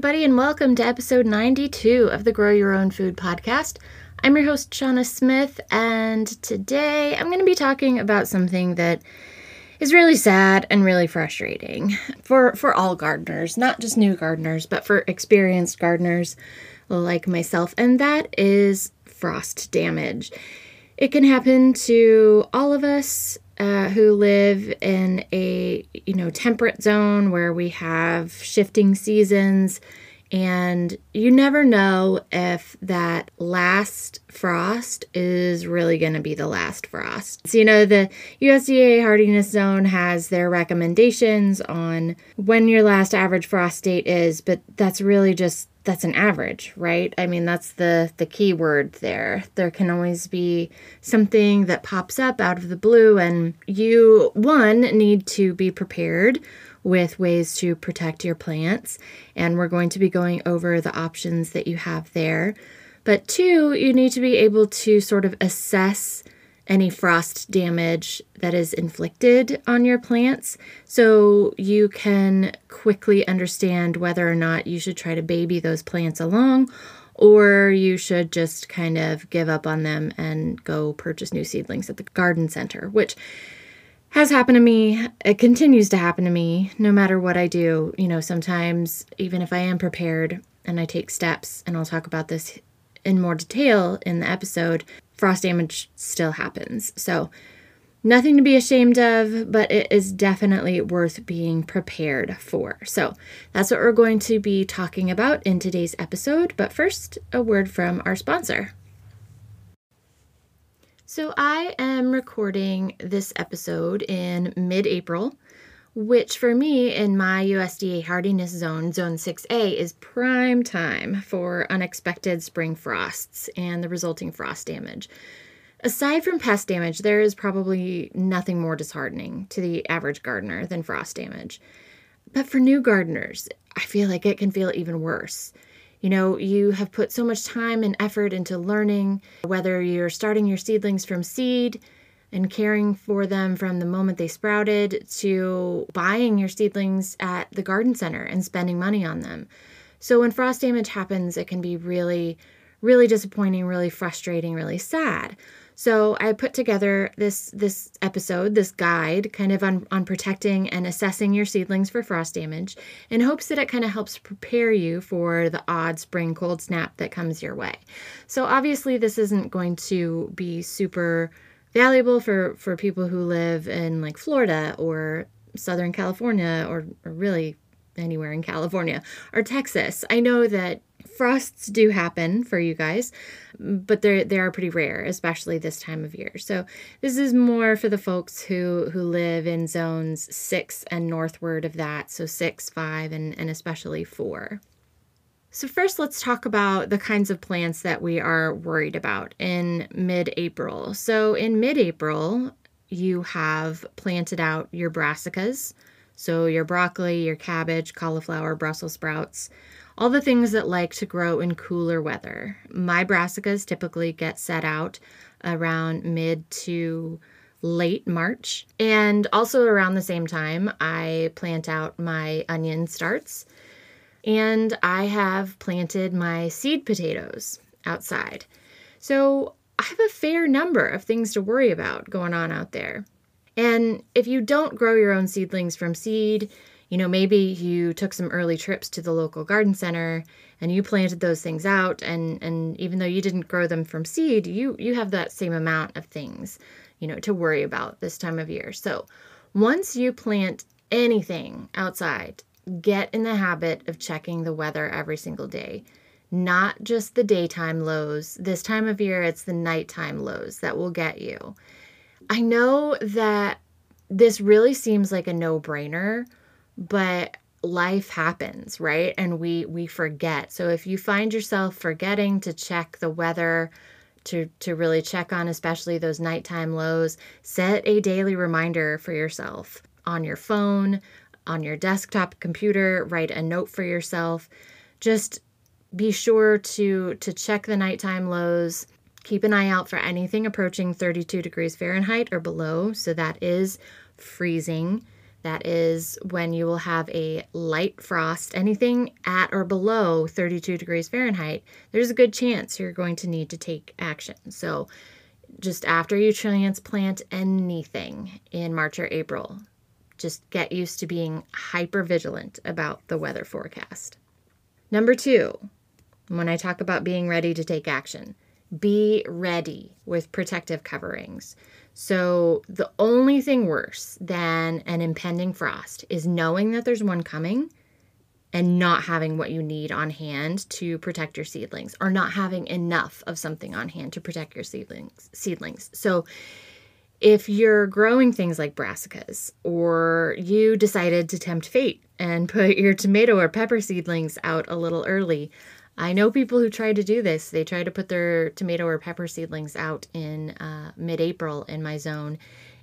Everybody, and welcome to episode 92 of the Grow Your Own Food podcast. I'm your host, Shauna Smith, and today I'm going to be talking about something that is really sad and really frustrating for, for all gardeners, not just new gardeners, but for experienced gardeners like myself, and that is frost damage. It can happen to all of us uh, who live in a you know temperate zone where we have shifting seasons and you never know if that last frost is really going to be the last frost. So, you know, the USDA hardiness zone has their recommendations on when your last average frost date is, but that's really just that's an average, right? I mean, that's the the key word there. There can always be something that pops up out of the blue and you one need to be prepared with ways to protect your plants and we're going to be going over the options that you have there. But two, you need to be able to sort of assess any frost damage that is inflicted on your plants so you can quickly understand whether or not you should try to baby those plants along or you should just kind of give up on them and go purchase new seedlings at the garden center, which has happened to me. It continues to happen to me no matter what I do. You know, sometimes even if I am prepared and I take steps, and I'll talk about this in more detail in the episode, frost damage still happens. So, nothing to be ashamed of, but it is definitely worth being prepared for. So, that's what we're going to be talking about in today's episode. But first, a word from our sponsor. So, I am recording this episode in mid April which for me in my USDA hardiness zone, zone 6A, is prime time for unexpected spring frosts and the resulting frost damage. Aside from pest damage, there is probably nothing more disheartening to the average gardener than frost damage. But for new gardeners, I feel like it can feel even worse. You know, you have put so much time and effort into learning, whether you're starting your seedlings from seed and caring for them from the moment they sprouted to buying your seedlings at the garden center and spending money on them. So when frost damage happens, it can be really, really disappointing, really frustrating, really sad. So I put together this this episode, this guide, kind of on, on protecting and assessing your seedlings for frost damage, in hopes that it kind of helps prepare you for the odd spring cold snap that comes your way. So obviously this isn't going to be super valuable for for people who live in like Florida or Southern California or, or really anywhere in California or Texas. I know that frosts do happen for you guys, but they're they are pretty rare, especially this time of year. So this is more for the folks who who live in zones six and northward of that, so six, five, and and especially four. So, first, let's talk about the kinds of plants that we are worried about in mid April. So, in mid April, you have planted out your brassicas, so your broccoli, your cabbage, cauliflower, Brussels sprouts, all the things that like to grow in cooler weather. My brassicas typically get set out around mid to late March. And also around the same time, I plant out my onion starts and I have planted my seed potatoes outside. So I have a fair number of things to worry about going on out there. And if you don't grow your own seedlings from seed, you know, maybe you took some early trips to the local garden center and you planted those things out and and even though you didn't grow them from seed, you you have that same amount of things, you know, to worry about this time of year. So, once you plant anything outside, get in the habit of checking the weather every single day. Not just the daytime lows. This time of year, it's the nighttime lows that will get you. I know that this really seems like a no brainer, but life happens, right? And we we forget. So if you find yourself forgetting to check the weather, to to really check on especially those nighttime lows, set a daily reminder for yourself on your phone, on your desktop computer, write a note for yourself. Just be sure to to check the nighttime lows. Keep an eye out for anything approaching 32 degrees Fahrenheit or below, so that is freezing. That is when you will have a light frost. Anything at or below 32 degrees Fahrenheit, there's a good chance you're going to need to take action. So, just after you transplant anything in March or April, just get used to being hyper vigilant about the weather forecast. Number two, when I talk about being ready to take action, be ready with protective coverings. So, the only thing worse than an impending frost is knowing that there's one coming and not having what you need on hand to protect your seedlings or not having enough of something on hand to protect your seedlings seedlings. So, if you're growing things like brassicas or you decided to tempt fate and put your tomato or pepper seedlings out a little early, I know people who try to do this. They try to put their tomato or pepper seedlings out in uh, mid April in my zone,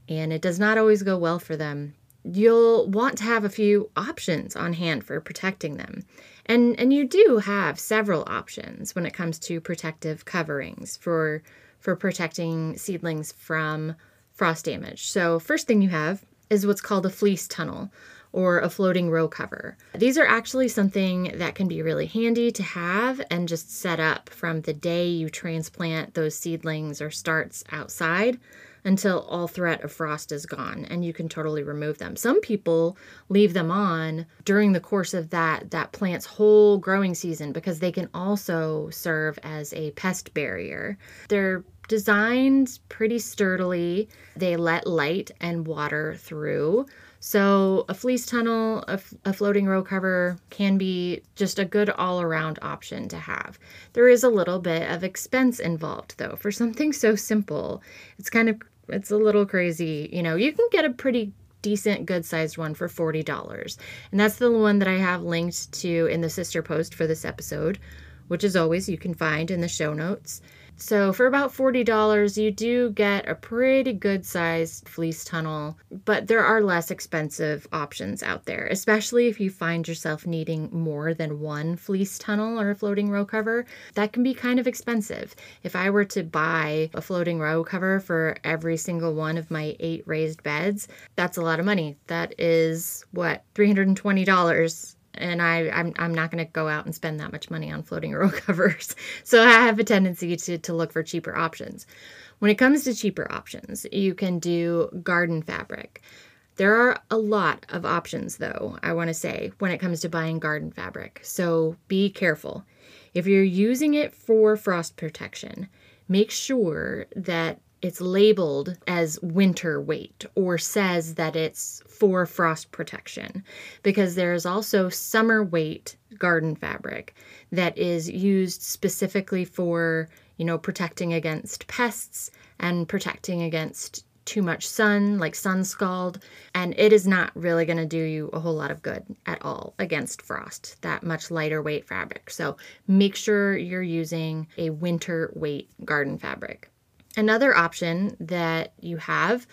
and it does not always go well for them. You'll want to have a few options on hand for protecting them. And, and you do have several options when it comes to protective coverings for, for protecting seedlings from frost damage. So, first thing you have is what's called a fleece tunnel or a floating row cover. These are actually something that can be really handy to have and just set up from the day you transplant those seedlings or starts outside until all threat of frost is gone and you can totally remove them. Some people leave them on during the course of that that plant's whole growing season because they can also serve as a pest barrier. They're designed pretty sturdily. They let light and water through. So, a fleece tunnel, a, f- a floating row cover can be just a good all around option to have. There is a little bit of expense involved, though. For something so simple, it's kind of it's a little crazy. You know, you can get a pretty decent good sized one for $40. And that's the one that I have linked to in the sister post for this episode, which as always you can find in the show notes. So for about $40, you do get a pretty good sized fleece tunnel, but there are less expensive options out there, especially if you find yourself needing more than one fleece tunnel or a floating row cover. That can be kind of expensive. If I were to buy a floating row cover for every single one of my eight raised beds, that's a lot of money. That is what, $320 and I, I'm, I'm not going to go out and spend that much money on floating row covers. So I have a tendency to, to look for cheaper options. When it comes to cheaper options, you can do garden fabric. There are a lot of options, though, I want to say, when it comes to buying garden fabric. So be careful. If you're using it for frost protection, make sure that it's labeled as winter weight or says that it's for frost protection because there's also summer weight garden fabric that is used specifically for, you know, protecting against pests and protecting against too much sun, like sun scald, and it is not really going to do you a whole lot of good at all against frost, that much lighter weight fabric. So make sure you're using a winter weight garden fabric. Another option that you have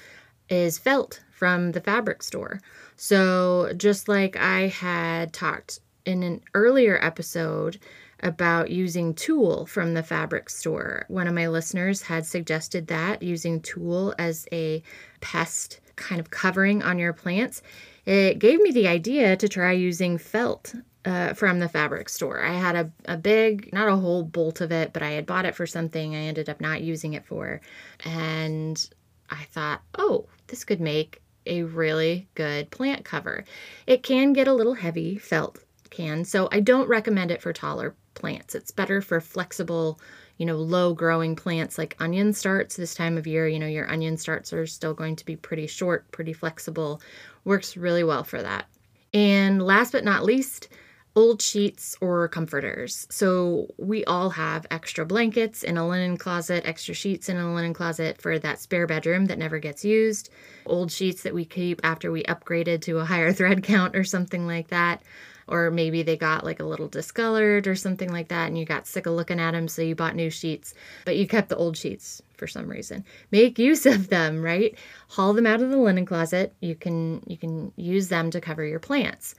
is felt from the fabric store. So, just like I had talked in an earlier episode about using tulle from the fabric store, one of my listeners had suggested that using tulle as a pest kind of covering on your plants. It gave me the idea to try using felt uh, from the fabric store. I had a, a big, not a whole bolt of it, but I had bought it for something I ended up not using it for. And I thought, oh, this could make a really good plant cover. It can get a little heavy, felt can, so I don't recommend it for taller plants. It's better for flexible, you know, low growing plants like onion starts this time of year. You know, your onion starts are still going to be pretty short, pretty flexible. Works really well for that. And last but not least, old sheets or comforters. So we all have extra blankets in a linen closet, extra sheets in a linen closet for that spare bedroom that never gets used, old sheets that we keep after we upgraded to a higher thread count or something like that. Or maybe they got like a little discolored or something like that, and you got sick of looking at them, so you bought new sheets, but you kept the old sheets for some reason. Make use of them, right? Haul them out of the linen closet. You can you can use them to cover your plants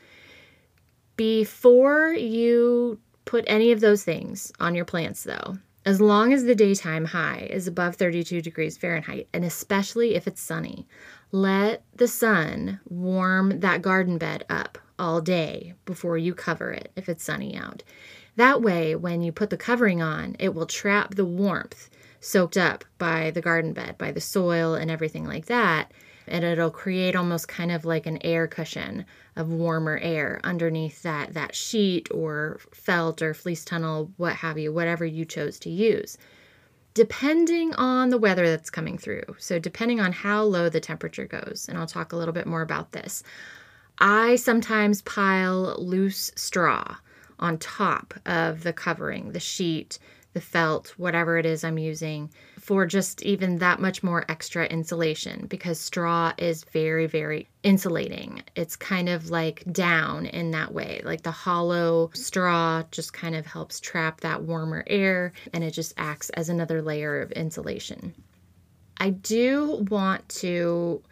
before you put any of those things on your plants, though, as long as the daytime high is above 32 degrees Fahrenheit, and especially if it's sunny, let the sun warm that garden bed up all day before you cover it if it's sunny out. That way, when you put the covering on, it will trap the warmth soaked up by the garden bed, by the soil and everything like that, and it'll create almost kind of like an air cushion of warmer air underneath that that sheet or felt or fleece tunnel what have you whatever you chose to use. Depending on the weather that's coming through. So depending on how low the temperature goes and I'll talk a little bit more about this I sometimes pile loose straw on top of the covering the sheet the felt, whatever it is I'm using, for just even that much more extra insulation because straw is very, very insulating. It's kind of like down in that way. Like the hollow straw just kind of helps trap that warmer air and it just acts as another layer of insulation. I do want to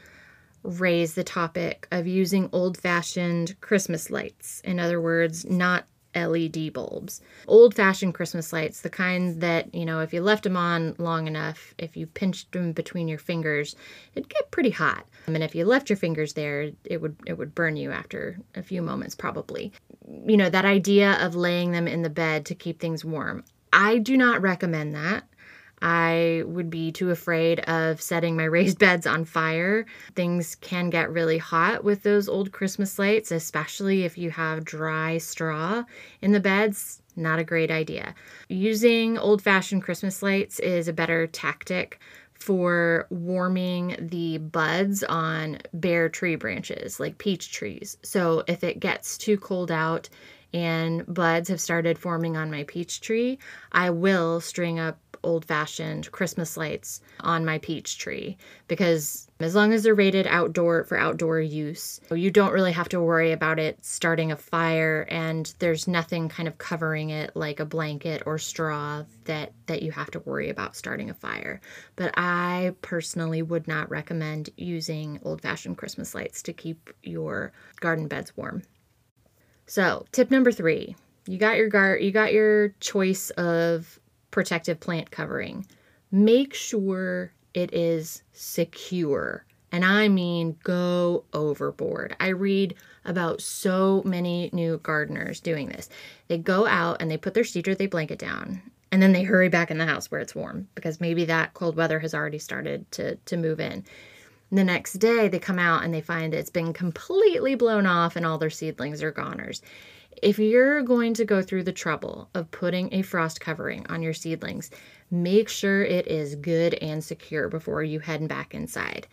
raise the topic of using old fashioned Christmas lights. In other words, not LED bulbs. Old fashioned Christmas lights, the kind that, you know, if you left them on long enough, if you pinched them between your fingers, it'd get pretty hot. I mean, if you left your fingers there, it would it would burn you after a few moments probably. You know, that idea of laying them in the bed to keep things warm. I do not recommend that. I would be too afraid of setting my raised beds on fire. Things can get really hot with those old Christmas lights, especially if you have dry straw in the beds. Not a great idea. Using old fashioned Christmas lights is a better tactic for warming the buds on bare tree branches, like peach trees. So if it gets too cold out and buds have started forming on my peach tree, I will string up old fashioned Christmas lights on my peach tree because as long as they're rated outdoor for outdoor use, you don't really have to worry about it starting a fire and there's nothing kind of covering it like a blanket or straw that that you have to worry about starting a fire. But I personally would not recommend using old fashioned Christmas lights to keep your garden beds warm. So, tip number 3. You got your gar- you got your choice of protective plant covering. Make sure it is secure. And I mean, go overboard. I read about so many new gardeners doing this. They go out and they put their cedar, they blanket down, and then they hurry back in the house where it's warm because maybe that cold weather has already started to, to move in. The next day, they come out and they find it's been completely blown off and all their seedlings are goners. If you're going to go through the trouble of putting a frost covering on your seedlings, make sure it is good and secure before you head back inside.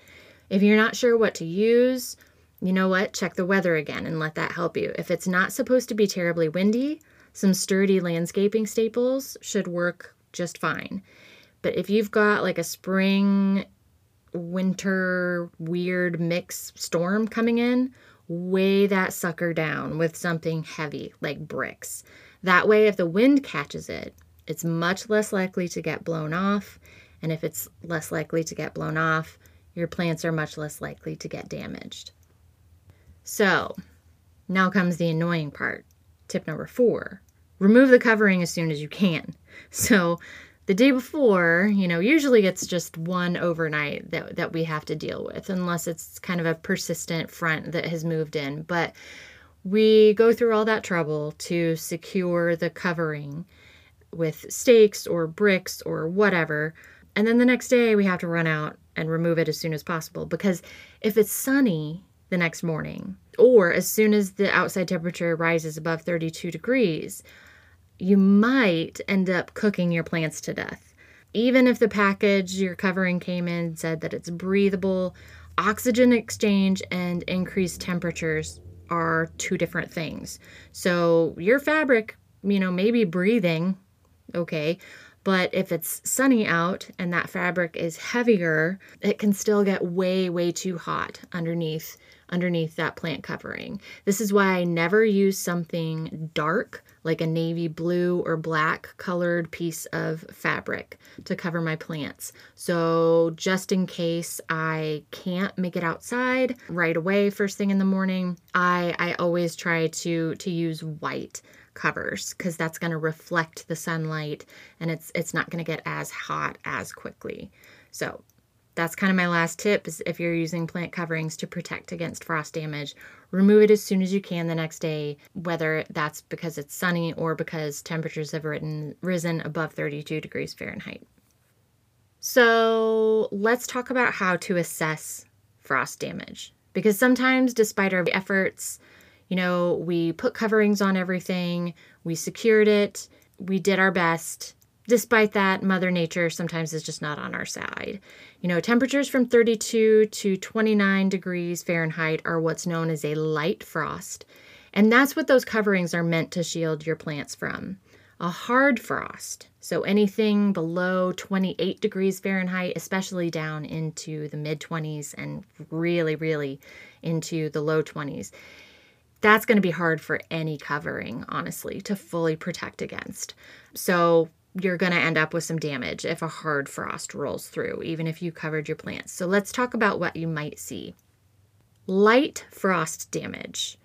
If you're not sure what to use, you know what? Check the weather again and let that help you. If it's not supposed to be terribly windy, some sturdy landscaping staples should work just fine. But if you've got like a spring, winter, weird mix storm coming in, weigh that sucker down with something heavy like bricks. That way, if the wind catches it, it's much less likely to get blown off. And if it's less likely to get blown off, your plants are much less likely to get damaged. So, now comes the annoying part. Tip number four remove the covering as soon as you can. So, the day before, you know, usually it's just one overnight that, that we have to deal with, unless it's kind of a persistent front that has moved in. But we go through all that trouble to secure the covering with stakes or bricks or whatever. And then the next day we have to run out and remove it as soon as possible because if it's sunny the next morning or as soon as the outside temperature rises above 32 degrees, you might end up cooking your plants to death. Even if the package you're covering came in said that it's breathable, oxygen exchange and increased temperatures are two different things. So your fabric, you know, maybe breathing, okay, but if it's sunny out and that fabric is heavier, it can still get way, way too hot underneath underneath that plant covering. This is why I never use something dark like a navy blue or black colored piece of fabric to cover my plants. So, just in case I can't make it outside right away first thing in the morning, I I always try to to use white covers because that's going to reflect the sunlight and it's it's not going to get as hot as quickly. So, that's kind of my last tip is if you're using plant coverings to protect against frost damage, remove it as soon as you can the next day, whether that's because it's sunny or because temperatures have written, risen above 32 degrees Fahrenheit. So, let's talk about how to assess frost damage because sometimes despite our efforts, you know, we put coverings on everything, we secured it, we did our best, despite that, Mother Nature sometimes is just not on our side. You know, temperatures from 32 to 29 degrees Fahrenheit are what's known as a light frost. And that's what those coverings are meant to shield your plants from. A hard frost, so anything below 28 degrees Fahrenheit, especially down into the mid 20s and really, really into the low 20s, that's going to be hard for any covering, honestly, to fully protect against. So, you're going to end up with some damage if a hard frost rolls through, even if you covered your plants. So let's talk about what you might see. Light frost damage.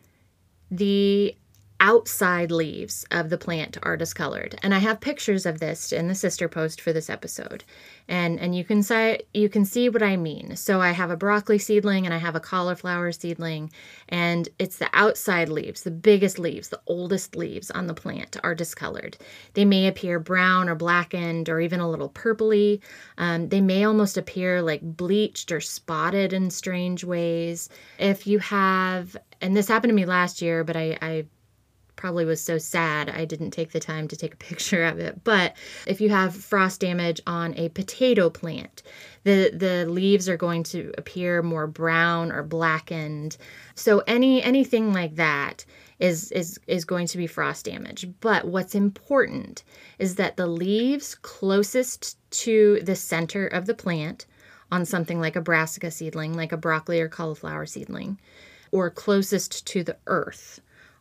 The outside leaves of the plant are discolored. And I have pictures of this in the sister post for this episode. And and you can say you can see what I mean. So I have a broccoli seedling and I have a cauliflower seedling and it's the outside leaves, the biggest leaves, the oldest leaves on the plant are discolored. They may appear brown or blackened or even a little purpley. Um, they may almost appear like bleached or spotted in strange ways. If you have and this happened to me last year, but I, I probably was so sad I didn't take the time to take a picture of it. But if you have frost damage on a potato plant, the the leaves are going to appear more brown or blackened. So any anything like that is is is going to be frost damage. But what's important is that the leaves closest to the center of the plant on something like a brassica seedling, like a broccoli or cauliflower seedling, or closest to the earth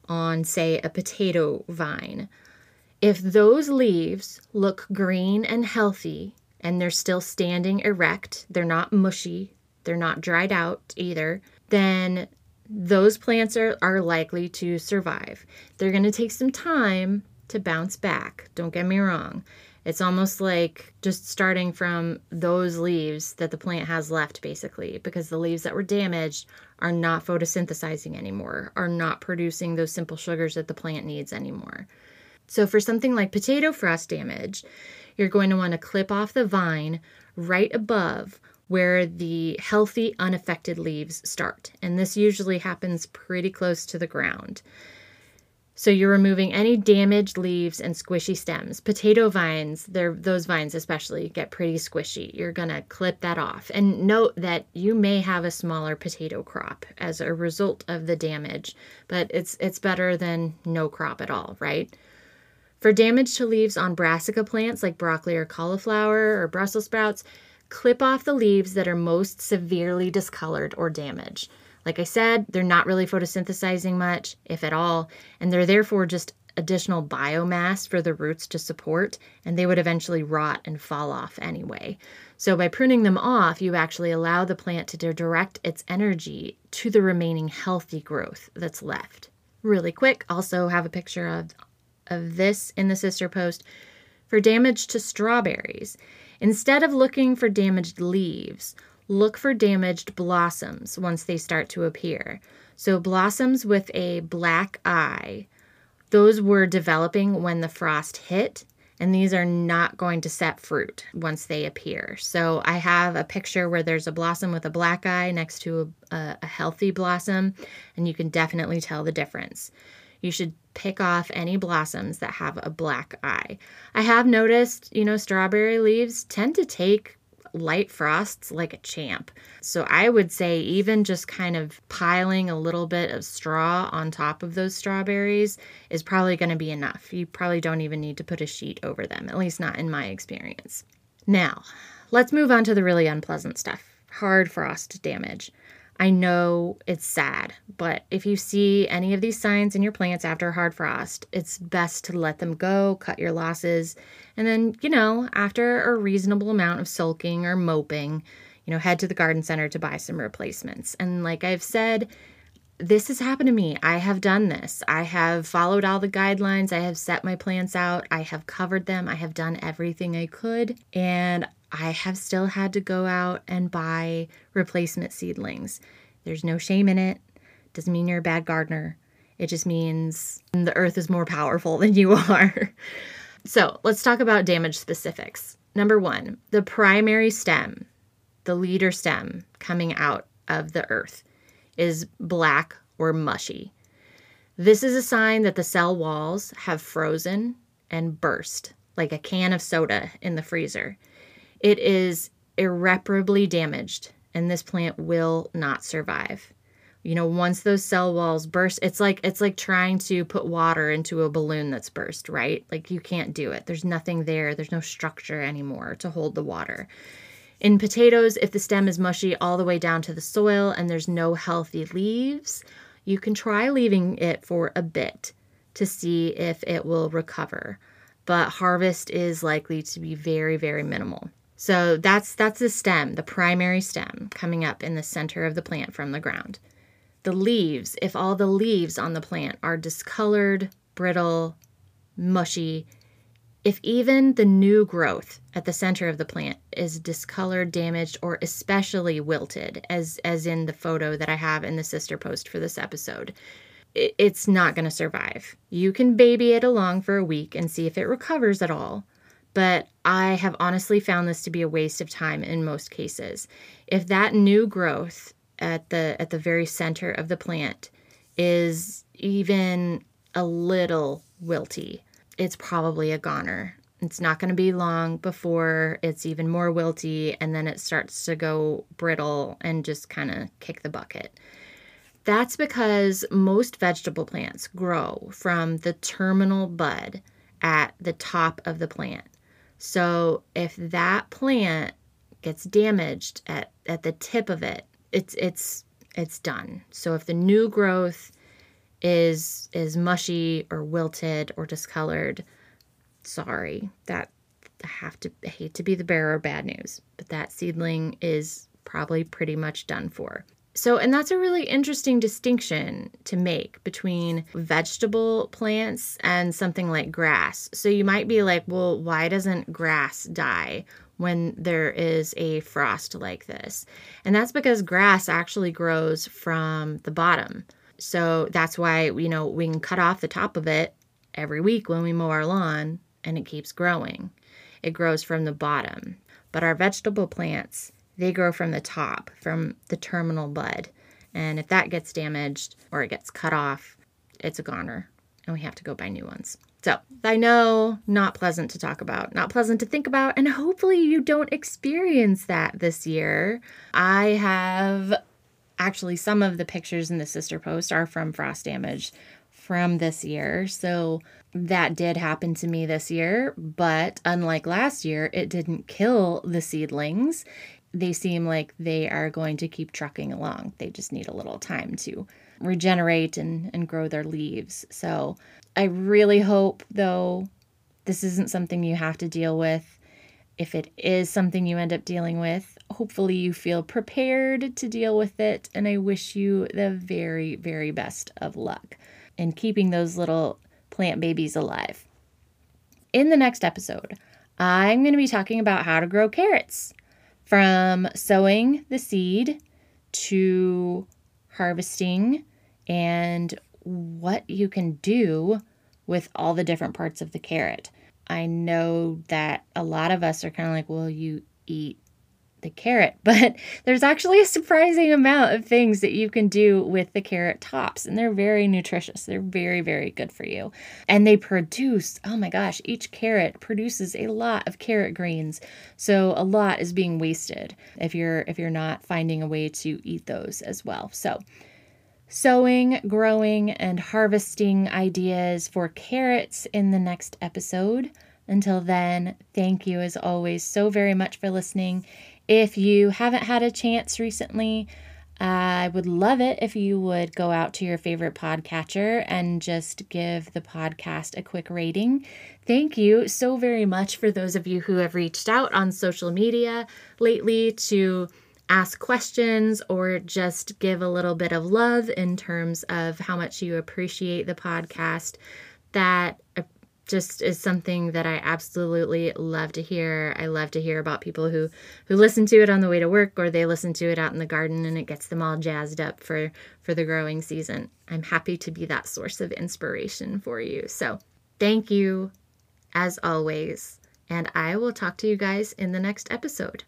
on, say, a potato vine, if those leaves look green and healthy and they're still standing erect, they're not mushy, they're not dried out either, then those plants are, are likely to survive. They're going to take some time to bounce back. Don't get me wrong. It's almost like just starting from those leaves that the plant has left, basically, because the leaves that were damaged are not photosynthesizing anymore, are not producing those simple sugars that the plant needs anymore. So, for something like potato frost damage, you're going to want to clip off the vine right above where the healthy, unaffected leaves start. And this usually happens pretty close to the ground. So you're removing any damaged leaves and squishy stems. Potato vines, those vines especially get pretty squishy. You're going to clip that off. And note that you may have a smaller potato crop as a result of the damage, but it's it's better than no crop at all, right? For damage to leaves on brassica plants like broccoli or cauliflower or Brussels sprouts, clip off the leaves that are most severely discolored or damaged. Like I said, they're not really photosynthesizing much, if at all, and they're therefore just additional biomass for the roots to support, and they would eventually rot and fall off anyway. So, by pruning them off, you actually allow the plant to direct its energy to the remaining healthy growth that's left. Really quick, also have a picture of, of this in the sister post. For damage to strawberries, instead of looking for damaged leaves, look for damaged blossoms once they start to appear. So, blossoms with a black eye, those were developing when the frost hit, and these are not going to set fruit once they appear. So, I have a picture where there's a blossom with a black eye next to a, a healthy blossom, and you can definitely tell the difference. You should pick off any blossoms that have a black eye. I have noticed, you know, strawberry leaves tend to take light frosts like a champ. So I would say, even just kind of piling a little bit of straw on top of those strawberries is probably going to be enough. You probably don't even need to put a sheet over them, at least not in my experience. Now, let's move on to the really unpleasant stuff hard frost damage. I know it's sad, but if you see any of these signs in your plants after a hard frost, it's best to let them go, cut your losses, and then, you know, after a reasonable amount of sulking or moping, you know, head to the garden center to buy some replacements. And like I've said, this has happened to me. I have done this. I have followed all the guidelines. I have set my plants out. I have covered them. I have done everything I could. And I have still had to go out and buy replacement seedlings. There's no shame in it. Doesn't mean you're a bad gardener. It just means the earth is more powerful than you are. so let's talk about damage specifics. Number one, the primary stem, the leader stem coming out of the earth, is black or mushy. This is a sign that the cell walls have frozen and burst, like a can of soda in the freezer. It is irreparably damaged, and this plant will not survive. You know, once those cell walls burst, it's like it's like trying to put water into a balloon that's burst, right? Like you can't do it. There's nothing there. There's no structure anymore to hold the water. In potatoes, if the stem is mushy all the way down to the soil and there's no healthy leaves, you can try leaving it for a bit to see if it will recover. But harvest is likely to be very, very minimal. So that's that's the stem, the primary stem coming up in the center of the plant from the ground. The leaves, if all the leaves on the plant are discolored, brittle, mushy, if even the new growth at the center of the plant is discolored, damaged, or especially wilted, as as in the photo that I have in the sister post for this episode, it, it's not going to survive. You can baby it along for a week and see if it recovers at all, but I have honestly found this to be a waste of time in most cases. If that new growth at the at the very center of the plant is even a little wilty, it's probably a goner. It's not going to be long before it's even more wilty and then it starts to go brittle and just kind of kick the bucket. That's because most vegetable plants grow from the terminal bud at the top of the plant. So if that plant gets damaged at, at the tip of it, it's it's it's done. So if the new growth is is mushy or wilted or discolored, sorry. That I have to I hate to be the bearer of bad news, but that seedling is probably pretty much done for. So, and that's a really interesting distinction to make between vegetable plants and something like grass. So, you might be like, well, why doesn't grass die when there is a frost like this? And that's because grass actually grows from the bottom. So, that's why, you know, we can cut off the top of it every week when we mow our lawn and it keeps growing. It grows from the bottom. But our vegetable plants, they grow from the top, from the terminal bud. And if that gets damaged or it gets cut off, it's a goner and we have to go buy new ones. So I know not pleasant to talk about, not pleasant to think about, and hopefully you don't experience that this year. I have actually some of the pictures in the sister post are from frost damage from this year. So that did happen to me this year, but unlike last year, it didn't kill the seedlings they seem like they are going to keep trucking along. They just need a little time to regenerate and, and grow their leaves. So I really hope, though, this isn't something you have to deal with. If it is something you end up dealing with, hopefully you feel prepared to deal with it. And I wish you the very, very best of luck in keeping those little plant babies alive. In the next episode, I'm going to be talking about how to grow carrots from sowing the seed to harvesting and what you can do with all the different parts of the carrot. I know that a lot of us are kind of like, well, you eat the carrot, but there's actually a surprising amount of things that you can do with the carrot tops, and they're very nutritious. They're very, very good for you. And they produce, oh my gosh, each carrot produces a lot of carrot greens. So a lot is being wasted if you're if you're not finding a way to eat those as well. So sowing, growing, and harvesting ideas for carrots in the next episode. Until then, thank you as always so very much for listening. If you haven't had a chance recently, I would love it if you would go out to your favorite podcatcher and just give the podcast a quick rating. Thank you so very much for those of you who have reached out on social media lately to ask questions or just give a little bit of love in terms of how much you appreciate the podcast. That uh, just is something that I absolutely love to hear. I love to hear about people who who listen to it on the way to work or they listen to it out in the garden and it gets them all jazzed up for for the growing season. I'm happy to be that source of inspiration for you. So, thank you as always, and I will talk to you guys in the next episode.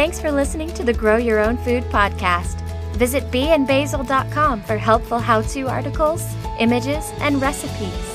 Thanks for listening to the Grow Your Own Food podcast. Visit beeandbasil.com for helpful how to articles, images, and recipes.